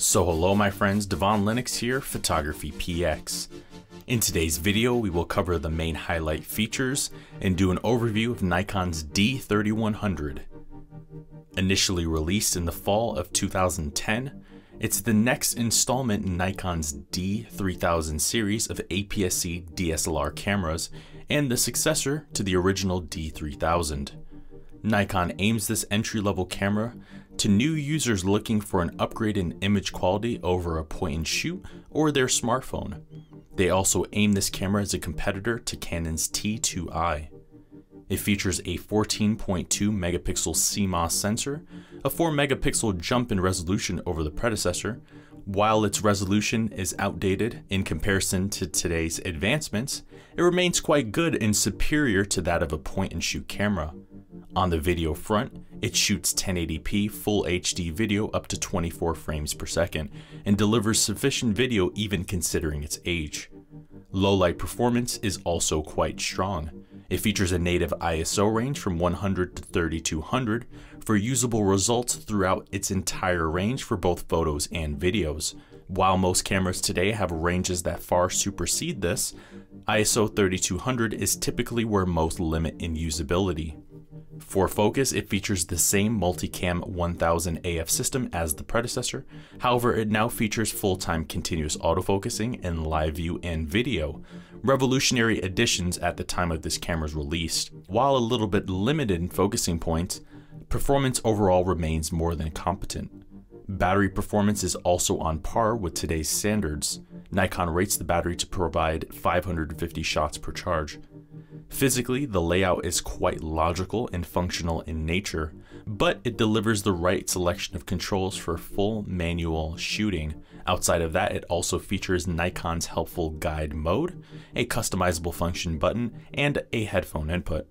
So hello my friends, Devon Lennox here, Photography PX. In today's video, we will cover the main highlight features and do an overview of Nikon's D3100. Initially released in the fall of 2010, it's the next installment in Nikon's D3000 series of APS-C DSLR cameras and the successor to the original D3000. Nikon aims this entry-level camera to new users looking for an upgrade in image quality over a point and shoot or their smartphone. They also aim this camera as a competitor to Canon's T2i. It features a 14.2 megapixel CMOS sensor, a 4 megapixel jump in resolution over the predecessor. While its resolution is outdated in comparison to today's advancements, it remains quite good and superior to that of a point and shoot camera. On the video front, it shoots 1080p full HD video up to 24 frames per second and delivers sufficient video even considering its age. Low light performance is also quite strong. It features a native ISO range from 100 to 3200 for usable results throughout its entire range for both photos and videos. While most cameras today have ranges that far supersede this, ISO 3200 is typically where most limit in usability. For focus, it features the same Multicam 1000 AF system as the predecessor, however it now features full-time continuous autofocusing in live view and video, revolutionary additions at the time of this camera's release. While a little bit limited in focusing points, performance overall remains more than competent. Battery performance is also on par with today's standards. Nikon rates the battery to provide 550 shots per charge, Physically, the layout is quite logical and functional in nature, but it delivers the right selection of controls for full manual shooting. Outside of that, it also features Nikon's helpful guide mode, a customizable function button, and a headphone input.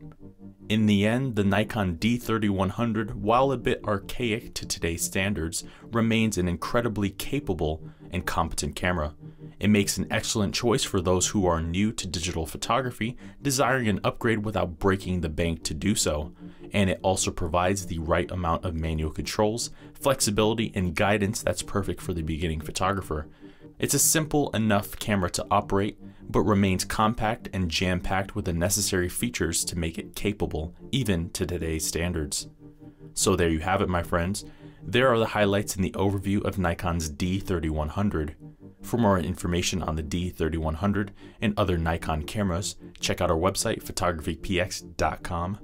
In the end, the Nikon D3100, while a bit archaic to today's standards, remains an incredibly capable and competent camera. It makes an excellent choice for those who are new to digital photography, desiring an upgrade without breaking the bank to do so. And it also provides the right amount of manual controls, flexibility, and guidance that's perfect for the beginning photographer. It's a simple enough camera to operate, but remains compact and jam packed with the necessary features to make it capable, even to today's standards. So, there you have it, my friends. There are the highlights in the overview of Nikon's D3100. For more information on the D3100 and other Nikon cameras, check out our website, photographypx.com.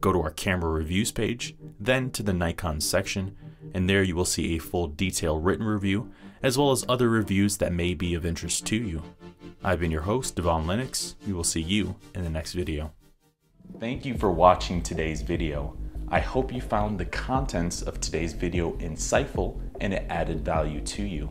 Go to our camera reviews page, then to the Nikon section, and there you will see a full detailed written review, as well as other reviews that may be of interest to you. I've been your host, Devon Lennox. We will see you in the next video. Thank you for watching today's video. I hope you found the contents of today's video insightful and it added value to you.